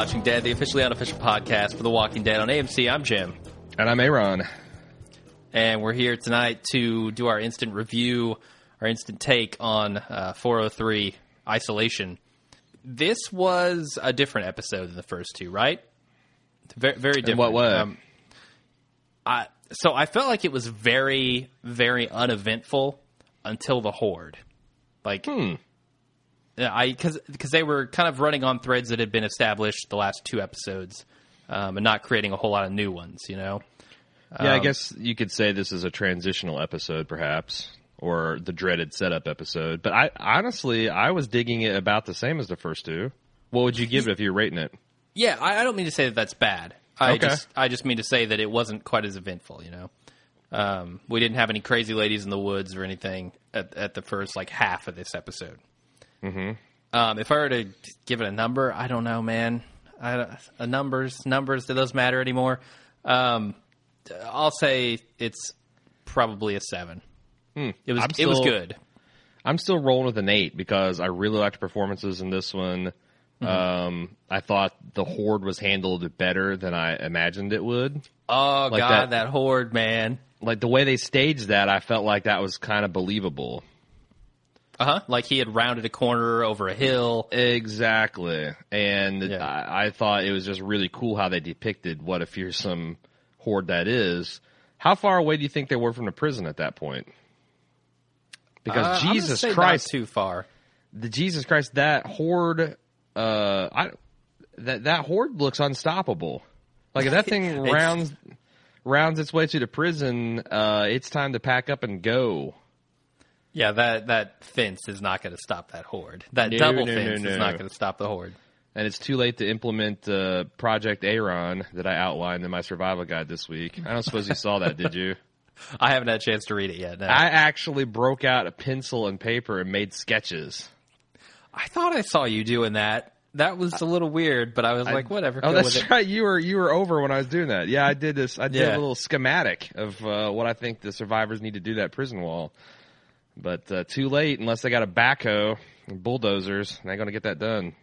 Welcome to The Watching Dead, the officially unofficial podcast for The Walking Dead on AMC. I'm Jim. And I'm Aaron. And we're here tonight to do our instant review, our instant take on uh, 403 Isolation. This was a different episode than the first two, right? Very, very different. In what way? I, so I felt like it was very, very uneventful until the Horde. Like, Hmm. I because because they were kind of running on threads that had been established the last two episodes, um, and not creating a whole lot of new ones. You know. Yeah, I Um, guess you could say this is a transitional episode, perhaps, or the dreaded setup episode. But I honestly, I was digging it about the same as the first two. What would you give it if you're rating it? Yeah, I, I don't mean to say that that's bad. I Okay. just I just mean to say that it wasn't quite as eventful. You know. Um, we didn't have any crazy ladies in the woods or anything at, at the first like half of this episode. Mm-hmm. Um, if I were to give it a number, I don't know, man. I, uh, numbers, numbers, do those matter anymore? Um, I'll say it's probably a seven. It was I'm it was good. I'm still rolling with an eight because I really liked the performances in this one. Mm-hmm. Um, I thought the horde was handled better than I imagined it would. Oh Like god, that- that. horde, man. Like the way they staged that, I felt like that was kind of believable. Uh huh. Like he had rounded a corner over a hill. Exactly. And Yeah. I, I thought it was just really cool how they depicted what a fearsome horde that is. How far away do you think they were from the prison at that point? Because Uh, Jesus Christ, too far. the Jesus Christ, that horde, uh, I, that that horde looks unstoppable. Like if that thing It's- rounds rounds its way to the prison, uh, it's time to pack up and go. Yeah, that that fence is not going to stop that horde. That No, double no, fence no. is not going to stop the horde. and it's too late to implement uh, Project Aaron that I outlined in my survival guide this week. I don't suppose you saw that, did you? I haven't had a chance to read it yet. I actually broke out a pencil and paper and made sketches. I thought I saw you doing that. That was a little weird, but I was like, whatever. Oh, that's right. You were you were over when I was doing that. Yeah, I did this. I did Yeah. a little schematic of uh, what I think the survivors need to do that prison wall. But uh, too late unless they got a backhoe and bulldozers. They're going to get that done.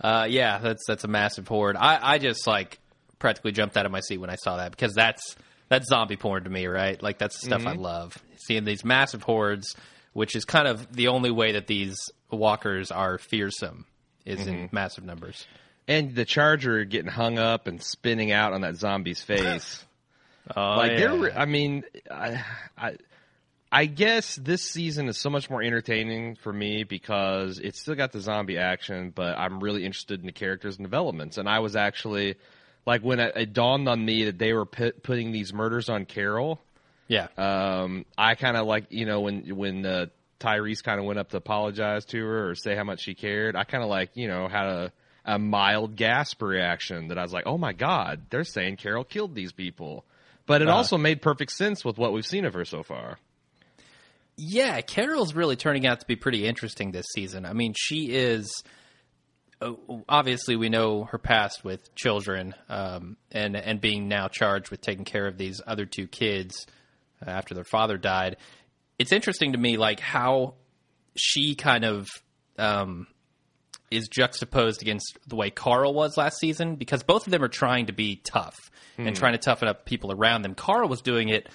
Uh, yeah, that's that's a massive horde. I, I just like practically jumped out of my seat when I saw that because that's that's zombie porn to me, right? Like that's the stuff Mm-hmm. I love. Seeing these massive hordes, which is kind of the only way that these walkers are fearsome, is Mm-hmm. in massive numbers. And the charger getting hung up and spinning out on that zombie's face. Oh, like yeah. they're i mean I, I i guess this season is so much more entertaining for me because it's still got the zombie action but i'm really interested in the characters and developments and i was actually like when it, it dawned on me that they were put, putting these murders on carol yeah. um i kind of like you know when when uh, tyrese kind of went up to apologize to her or say how much she cared i kind of like you know had a a mild gasp reaction that i was like oh my god they're saying carol killed these people but it Uh-huh. also made perfect sense with what we've seen of her so far Yeah, Carol's really turning out to be pretty interesting this season. I mean, she is uh, obviously we know her past with children, um, and and being now charged with taking care of these other two kids uh, after their father died. It's interesting to me, like how she kind of um, is juxtaposed against the way Carl was last season, because both of them are trying to be tough and trying to toughen up people around them. Carl was doing it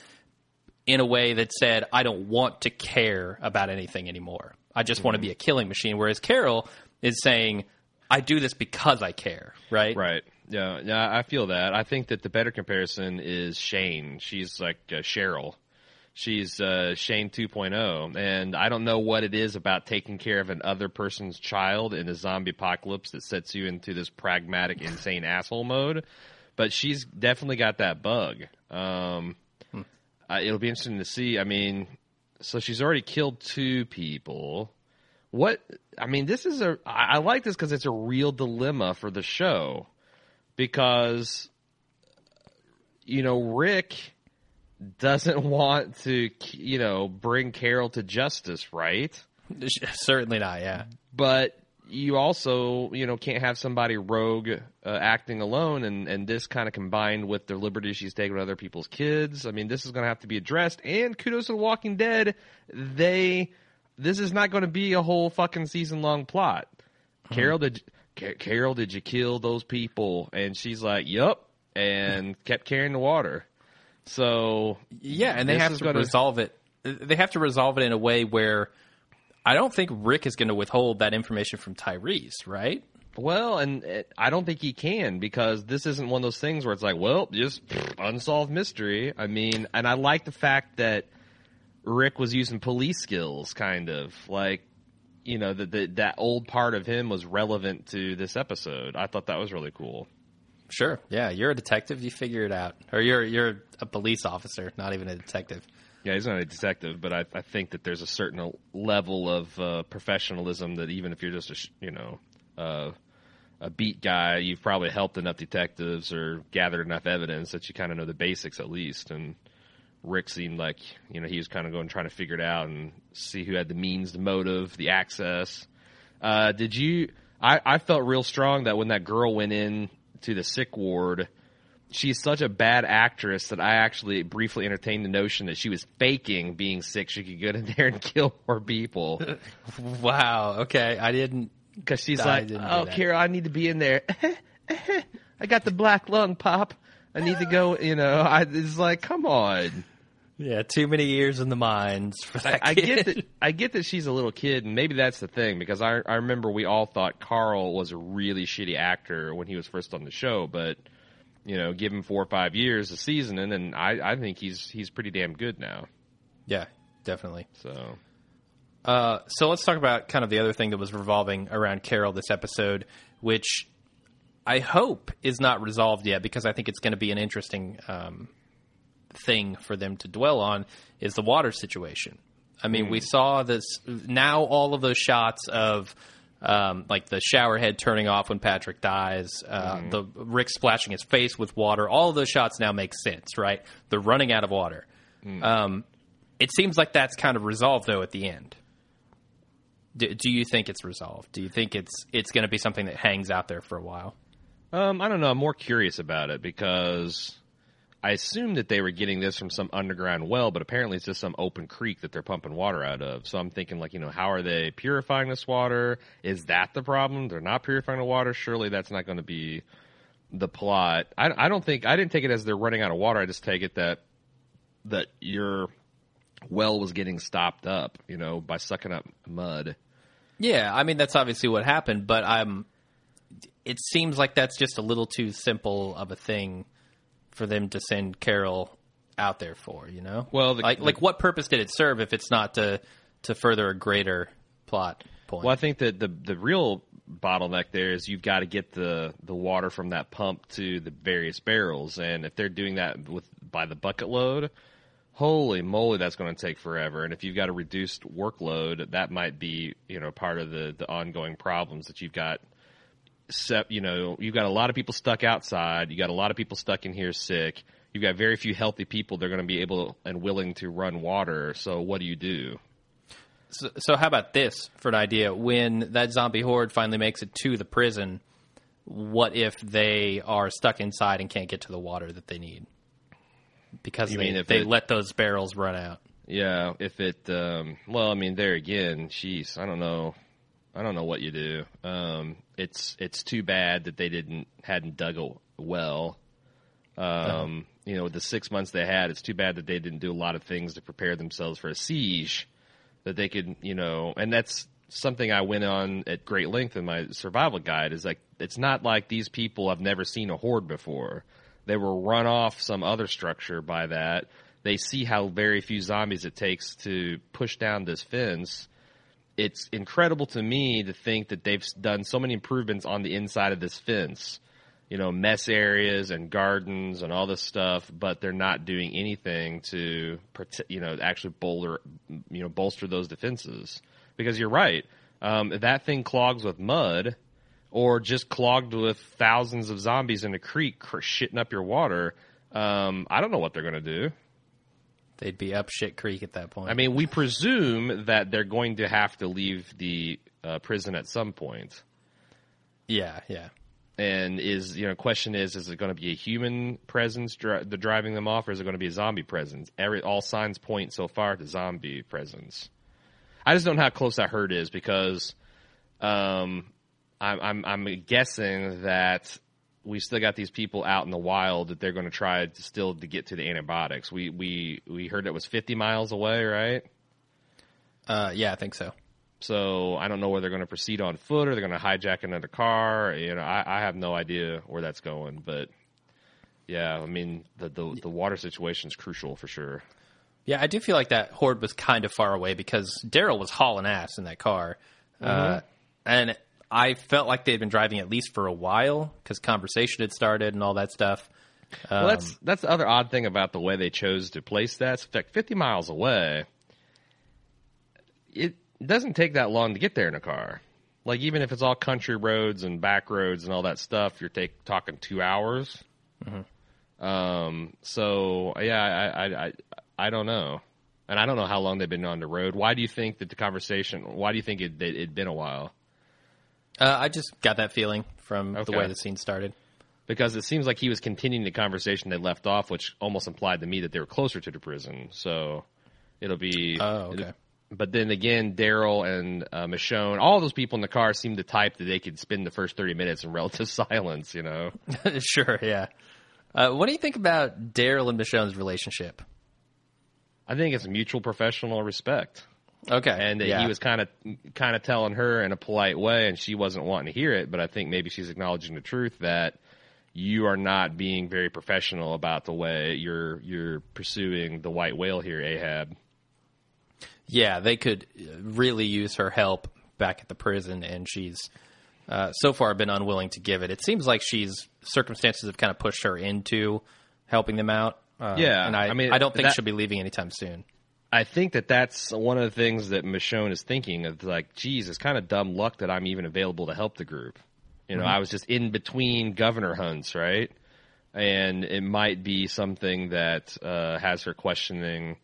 in a way that said, I don't want to care about anything anymore. I just want to be a killing machine. Whereas Carol is saying, I do this because I care, right? right yeah yeah i feel that i think that the better comparison is shane she's like uh, cheryl she's uh, shane 2.0 and i don't know what it is about taking care of an other person's child in a zombie apocalypse that sets you into this pragmatic insane asshole mode but she's definitely got that bug um, uh, it'll be interesting to see i mean so she's already killed two people what I mean, this is a I I like this because it's a real dilemma for the show because you know Rick doesn't want to you know bring Carol to justice, right? Certainly not, yeah. But you also you know can't have somebody rogue uh, acting alone, and and this kind of combined with the liberty she's taking with other people's kids. I mean, this is going to have to be addressed. And kudos to The Walking Dead, they this is not going to be a whole fucking season long plot. Carol, did Carol, did you kill those people? And she's like, Yup, and kept carrying the water. So yeah, and they have to gonna... resolve it. They have to resolve it in a way where I don't think Rick is going to withhold that information from Tyrese, right? Well, and it, I don't think he can because this isn't one of those things where it's like, well, just unsolved mystery. I mean, and I like the fact that Rick was using police skills, kind of like, you know, that that old part of him was relevant to this episode. I thought that was really cool. Sure. Yeah, you're a detective. You figure it out, or you're you're a police officer, not even a detective. Yeah, he's not a detective, but I, I think that there's a certain level of uh, professionalism that even if you're just a you know uh, a beat guy, you've probably helped enough detectives or gathered enough evidence that you kind of know the basics at least. And Rick seemed like you know he was kind of going trying to figure it out and see who had the means, the motive, the access. Uh, did you? I, I felt real strong that when that girl went in to the sick ward she's such a bad actress that I actually briefly entertained the notion that she was faking being sick. She could get in there and kill more people. wow. Okay, I didn't. Because she's like, "Oh, Carol, I need to be in there. I got the black lung pop. I need to go." You know, I it's like, come on. Yeah, too many years in the mines for that. I, I get that. I get that she's a little kid, and maybe that's the thing because I I remember we all thought Carl was a really shitty actor when he was first on the show, but you know, give him four or five years of seasoning, and I, I think he's he's pretty damn good now. Yeah, definitely. So, uh, so let's talk about kind of the other thing that was revolving around Carol this episode, which I hope is not resolved yet because I think it's going to be an interesting um, thing for them to dwell on is the water situation. I mean, mm. we saw this now all of those shots of um, like the shower head turning off when Patrick dies, uh, mm-hmm. the Rick splashing his face with water. All of those shots now make sense, right? They're running out of water. Mm. Um, it seems like that's kind of resolved though at the end. Do, do you think it's resolved? Do you think it's it's going to be something that hangs out there for a while? Um, I don't know. I'm more curious about it because I assumed that they were getting this from some underground well, but apparently it's just some open creek that they're pumping water out of. So I'm thinking, like, you know, how are they purifying this water? Is that the problem? They're not purifying the water. Surely that's not going to be the plot. I, I don't think I didn't take it as they're running out of water. I just take it that that your well was getting stopped up, you know, by sucking up mud. Yeah, I mean that's obviously what happened, but I'm. It seems like that's just a little too simple of a thing for them to send Carol out there for, you know? Well, the, like the, like what purpose did it serve if it's not to to further a greater plot point? Well, I think that the the real bottleneck there is you've got to get the the water from that pump to the various barrels, and if they're doing that with by the bucket load, holy moly, that's going to take forever. And if you've got a reduced workload, that might be you know part of the the ongoing problems that you've got you know, you've got a lot of people stuck outside. You got a lot of people stuck in here sick. You've got very few healthy people. They're going to be able and willing to run water. So what do you do? So, so how about this for an idea? When that zombie horde finally makes it to the prison, what if they are stuck inside and can't get to the water that they need because you they, if they it, let those barrels run out? Yeah, if it. Um, well, I mean, there again, jeez, I don't know. I don't know what you do. Um, it's it's too bad that they didn't hadn't dug a well. Um. You know, the six months they had, it's too bad that they didn't do a lot of things to prepare themselves for a siege. That they could, you know, and that's something I went on at great length in my survival guide. Is like it's not like these people have never seen a horde before. They were run off some other structure by that. They see how very few zombies it takes to push down this fence it's incredible to me to think that they've done so many improvements on the inside of this fence. You know, mess areas and gardens and all this stuff, but they're not doing anything to, you know, actually bolster, you know, bolster those defenses. Because you're right, um, that thing clogs with mud, or just clogged with thousands of zombies in a creek shitting up your water. Um, I don't know what they're going to do. They'd be up shit creek at that point. I mean, we presume that they're going to have to leave the uh, prison at some point. Yeah, yeah. And is you know, question is, is it going to be a human presence dri- the driving them off, or is it going to be a zombie presence? Every all signs point so far to zombie presence. I just don't know how close that herd is because, um, I'm, I'm I'm guessing that we still got these people out in the wild that they're going to try to still to get to the antibiotics. We we we heard it was 50 miles away, right? Uh, yeah, I think so. So I don't know whether they're going to proceed on foot or they're going to hijack another car. You know, I, I have no idea where that's going, but yeah, I mean the the, the water situation is crucial for sure. Yeah, I do feel like that horde was kind of far away because Daryl was hauling ass in that car, uh, and I felt like they'd been driving at least for a while because conversation had started and all that stuff. well, that's that's the other odd thing about the way they chose to place that. In fact, 50 miles away, it doesn't take that long to get there in a car. Like even if it's all country roads and back roads and all that stuff, you're take, talking two hours. Um, so yeah, I, I I I don't know, and I don't know how long they've been on the road. Why do you think that the conversation? Why do you think it it had been a while? Uh, I just got that feeling from Okay. the way the scene started. because it seems like he was continuing the conversation they left off, which almost implied to me that they were closer to the prison. So it'll be. Oh, okay. But then again, Daryl and uh, Michonne, all those people in the car seemed the type that they could spend the first thirty minutes in relative silence. You know, sure, yeah. Uh, what do you think about Daryl and Michonne's relationship? I think it's mutual professional respect, Okay, and that yeah. he was kind of kind of telling her in a polite way, and she wasn't wanting to hear it. But I think maybe she's acknowledging the truth that you are not being very professional about the way you're you're pursuing the white whale here, Ahab. yeah, they could really use her help back at the prison, and she's uh, so far been unwilling to give it. It seems like she's circumstances have kind of pushed her into helping them out. Uh, Yeah, and I, I mean, I don't think that- she'll be leaving anytime soon. I think that that's one of the things that Michonne is thinking of. Like, geez, it's kind of dumb luck that I'm even available to help the group. You know, I was just in between governor hunts, right? And it might be something that uh, has her questioning,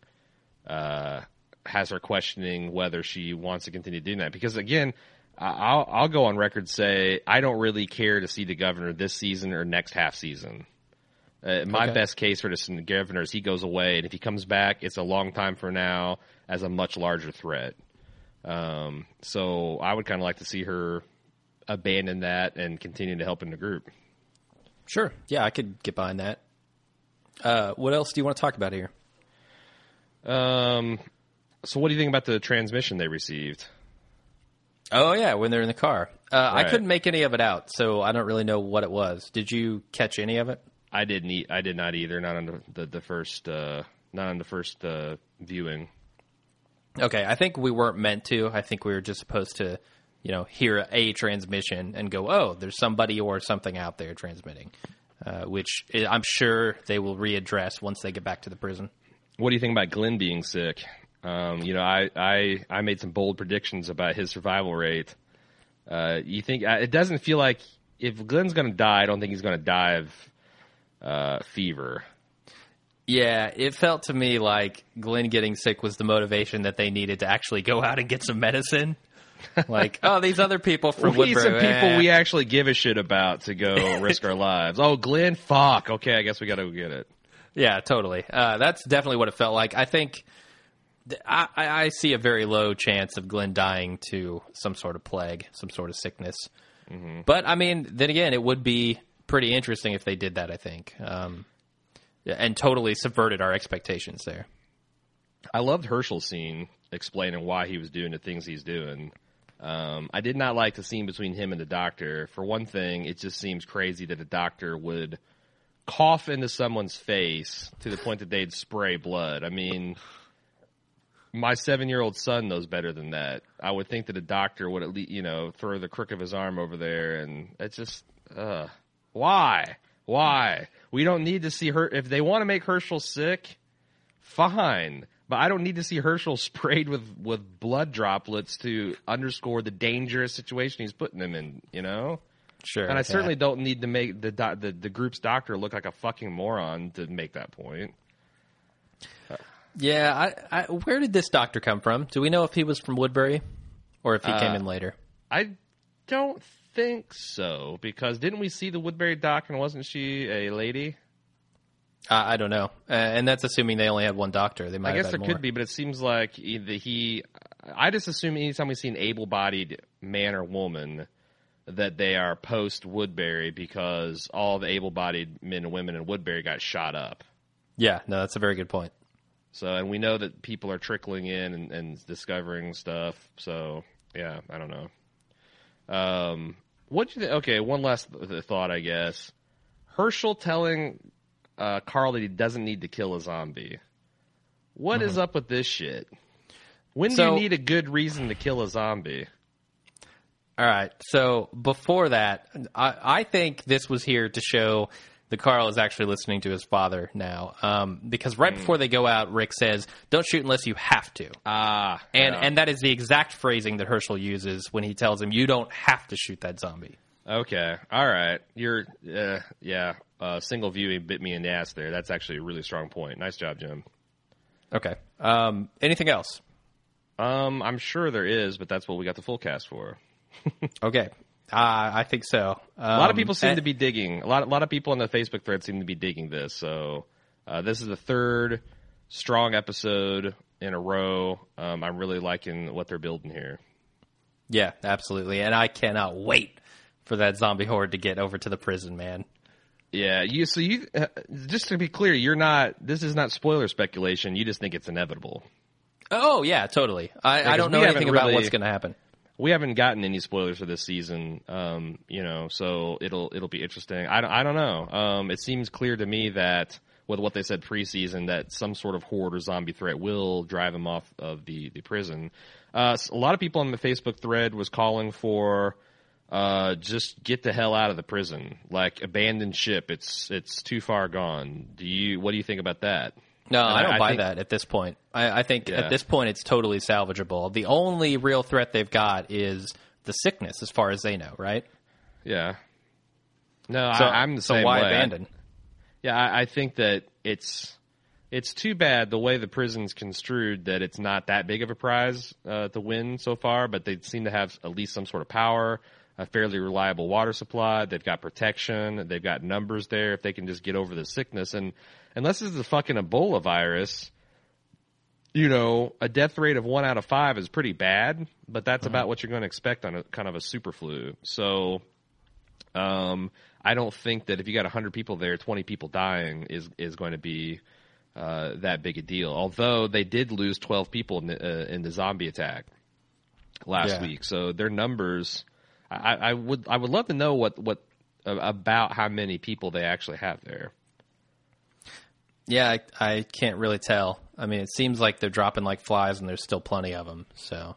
uh, has her questioning whether she wants to continue doing that. Because again, I- I'll I'll go on record say I don't really care to see the governor this season or next half season. Uh, my Okay. best case for the governor is he goes away, and if he comes back, it's a long time from now as a much larger threat. Um, so I would kind of like to see her abandon that and continue to help in the group. Sure, yeah, I could get behind that. Uh, what else do you want to talk about here? Um, so what do you think about the transmission they received? Oh yeah, when they're in the car. Uh, I couldn't make any of it out, so I don't really know what it was. Did you catch any of it? I didn't eat. I did not either. Not on the the, the first. Uh, not on the first uh, viewing. Okay, I think we weren't meant to. I think we were just supposed to, you know, hear a transmission and go, "Oh, there's somebody or something out there transmitting," uh, which I- I'm sure they will readdress once they get back to the prison. What do you think about Glenn being sick? Um, you know, I, I I made some bold predictions about his survival rate. Uh, you think uh, it doesn't feel like if Glenn's going to die, I don't think he's going to die of uh, fever. Yeah, it felt to me like Glenn getting sick was the motivation that they needed to actually go out and get some medicine. like, oh, these other people from we need some people eh. we actually give a shit about to go risk our lives. Oh, Glenn, fuck. Okay, I guess we got to go get it. Yeah, totally. Uh, that's definitely what it felt like. I think th- I, I I see a very low chance of Glenn dying to some sort of plague, some sort of sickness. But I mean, then again, it would be pretty interesting if they did that. I think, um, and totally subverted our expectations there. I loved Hershel's scene explaining why he was doing the things he's doing. Um, I did not like the scene between him and the doctor. For one thing, it just seems crazy that a doctor would cough into someone's face to the point that they'd spray blood. I mean, my seven year old son knows better than that. I would think that a doctor would at least, you know, throw the crook of his arm over there, and it's just, uh, why? Why? We don't need to see her. If they want to make Hershel sick, fine. But I don't need to see Hershel sprayed with, with blood droplets to underscore the dangerous situation he's putting him in, you know? Sure, And I certainly don't need to make the, the the group's doctor look like a fucking moron to make that point. Yeah, I, I, where did this doctor come from? Do we know if he was from Woodbury or if he uh, came in later? I don't think so because didn't we see the Woodbury doc and wasn't she a lady? I, I don't know, uh, and that's assuming they only had one doctor. They might. I guess there more. could be, but it seems like either he. I just assume anytime we see an able-bodied man or woman, that they are post Woodbury because all the able-bodied men and women in Woodbury got shot up. Yeah, no, that's a very good point. So, and we know that people are trickling in and, and discovering stuff. So, yeah, I don't know. Um, what do you think? Okay, one last th- thought, I guess. Hershel telling uh, Carl that he doesn't need to kill a zombie. What is up with this shit? When do you need a good reason to kill a zombie? All right. So before that, I, I think this was here to show that Carl is actually listening to his father now. Um, because right before they go out, Rick says, "Don't shoot unless you have to," Ah, and yeah. and that is the exact phrasing that Hershel uses when he tells him, "You don't have to shoot that zombie." Okay. All right. You're, uh, yeah. Uh, single viewing bit me in the ass there. That's actually a really strong point. Nice job, Jim. Okay. Um, anything else? Um, I'm sure there is, but that's what we got the full cast for. Okay. Uh, I think so. Um, A lot of people seem and- to be digging. A lot, a lot of people on the Facebook thread seem to be digging this. So, uh, this is the third strong episode in a row. Um, I'm really liking what they're building here. Yeah, absolutely. And I cannot wait for that zombie horde to get over to the prison, man. Yeah, you. So you, uh, just to be clear, you're not. This is not spoiler speculation. You just think it's inevitable. Oh yeah, totally. I, I don't know anything about what's going to happen. We haven't gotten any spoilers for this season, um, you know, so it'll it'll be interesting. I don't, I don't know. Um, it seems clear to me that with what they said preseason, that some sort of horde or zombie threat will drive them off of the the prison. Uh, a lot of people on the Facebook thread was calling for uh, just get the hell out of the prison, like abandon ship. It's it's too far gone. Do you? What do you think about that? No, And I don't I buy think- that at this point. I, I think Yeah. at this point it's totally salvageable. The only real threat they've got is the sickness, as far as they know, right? Yeah. No, So, I, I'm the so same why way. abandon? Yeah, I, I think that it's it's too bad the way the prison's construed that it's not that big of a prize uh, to win so far, but they seem to have at least some sort of power, a fairly reliable water supply. They've got protection. They've got numbers there if they can just get over the sickness. And unless it's a fucking Ebola virus, you know, a death rate of one out of five is pretty bad, but that's about what you're going to expect on a kind of a super flu. So, um, I don't think that if you got 100 people there, 20 people dying is is going to be uh, that big a deal. Although they did lose 12 people in the, uh, in the zombie attack last Yeah. week, so their numbers. I, I would I would love to know what what uh, about how many people they actually have there. Yeah, I, I can't really tell. I mean, it seems like they're dropping like flies, and there's still plenty of them. So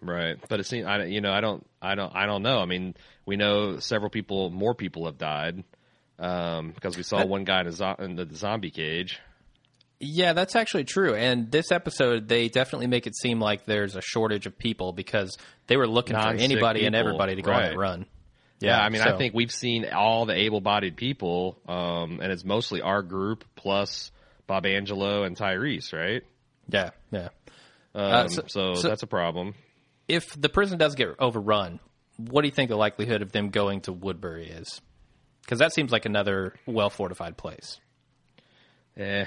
Right, but it seems I you know I don't I don't I don't know. I mean, we know several people, more people have died um, because we saw one guy in, a zo- in the zombie cage. Yeah, that's actually true. And this episode, they definitely make it seem like there's a shortage of people because they were looking for anybody and people, everybody to go on right. that run. Yeah, I mean, I so- think we've seen all the able-bodied people, um, and it's mostly our group plus Bob Angelo and Tyrese, right? Yeah, yeah. Um, Uh, so, so- so- that's a problem. If the prison does get overrun, what do you think the likelihood of them going to Woodbury is? Because that seems like another well fortified place. Eh.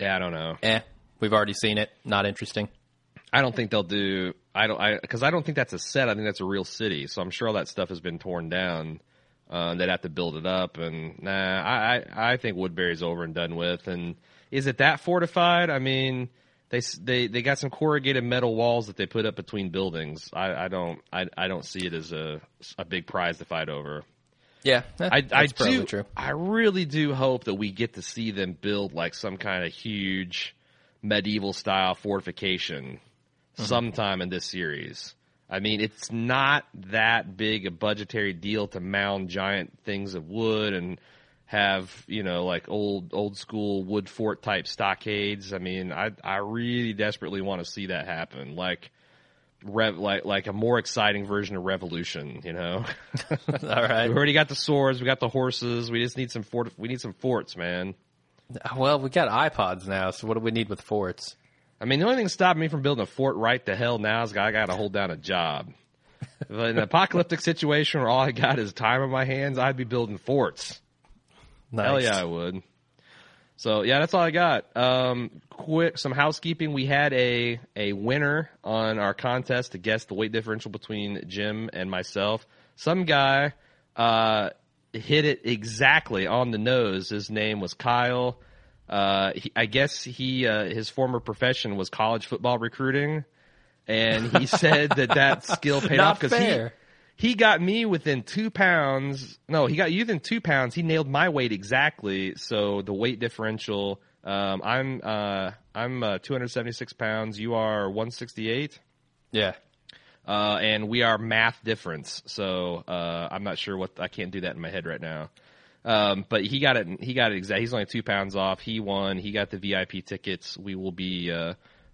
Yeah, I don't know. Eh, we've already seen it. Not interesting. I don't think they'll do. I don't. I because I don't think that's a set. I think that's a real city. So I'm sure all that stuff has been torn down. Uh, they'd have to build it up, and nah, I, I I think Woodbury's over and done with. And is it that fortified? I mean, they they they got some corrugated metal walls that they put up between buildings. I, I don't I, I don't see it as a a big prize to fight over. Yeah, that- I, I do. true. I really do hope that we get to see them build like some kind of huge medieval style fortification Mm-hmm. sometime in this series. I mean, it's not that big a budgetary deal to mound giant things of wood and have you know like old old school wood fort type stockades. I mean, I I really desperately want to see that happen. Like. Rev, like like a more exciting version of Revolution, you know. All right. We already got the swords. We got the horses. We just need some fort. We need some forts, man. Well, we got iPods now, so what do we need with forts? I mean, the only thing stopping me from building a fort right to hell now is I got to hold down a job. In an apocalyptic situation where all I got is time on my hands, I'd be building forts. Nice. Hell yeah, I would. So yeah, that's all I got. Um, quick, some housekeeping. We had a a winner on our contest to guess the weight differential between Jim and myself. Some guy uh, hit it exactly on the nose. His name was Kyle. Uh, he, I guess he uh, his former profession was college football recruiting, and he said that that skill paid off because he. He got me within two pounds. No, he got you within two pounds. He nailed my weight exactly. So the weight differential. Um, I'm uh, I'm uh, 276 pounds. You are 168. Yeah. Uh, and we are math difference. So uh, I'm not sure what I can't do that in my head right now. Um, but he got it. He got it exact. He's only two pounds off. He won. He got the VIP tickets. We will be uh,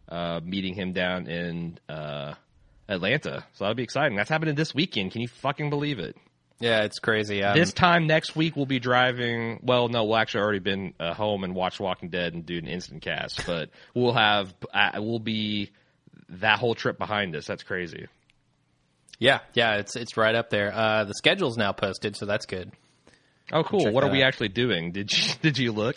uh, meeting him down in uh, Atlanta. So that'll be exciting. That's happening this weekend. Can you fucking believe it? Yeah, it's crazy. Um, this time next week we'll be driving. Well, no, we'll actually already been uh, home and watched Walking Dead and do an instant cast. But we'll have. Uh, we'll be that whole trip behind us. That's crazy. yeah, yeah, it's it's right up there. Uh, the schedule's now posted, so that's good. Oh, cool. Check What are we actually doing? Did you did you look?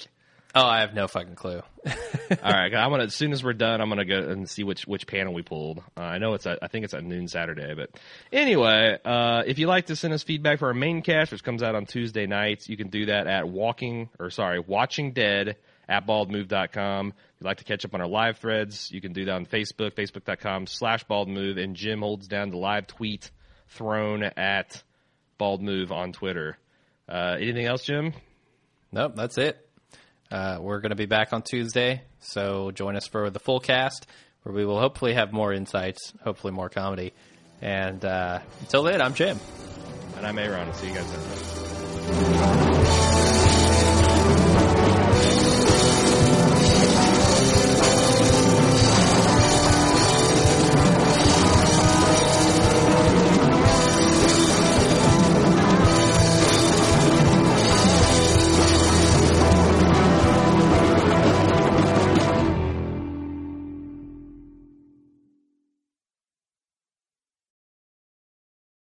Oh, I have no fucking clue. All right, I'm gonna as soon as we're done, I'm gonna go and see which which panel we pulled. Uh, I know it's at, I think it's at noon Saturday, but anyway, uh, if you'd like to send us feedback for our main cast, which comes out on Tuesday nights, you can do that at walking or sorry, watching dead at baldmove.com. If you'd like to catch up on our live threads, you can do that on Facebook, facebook.com slash baldmove, and Jim holds down the live tweet thrown at baldmove on Twitter. Uh, anything else, Jim? Nope, that's it. Uh, we're going to be back on Tuesday, so join us for the full cast, where we will hopefully have more insights, hopefully more comedy. And uh, until then, I'm Jim. And I'm Aaron. See you guys next time.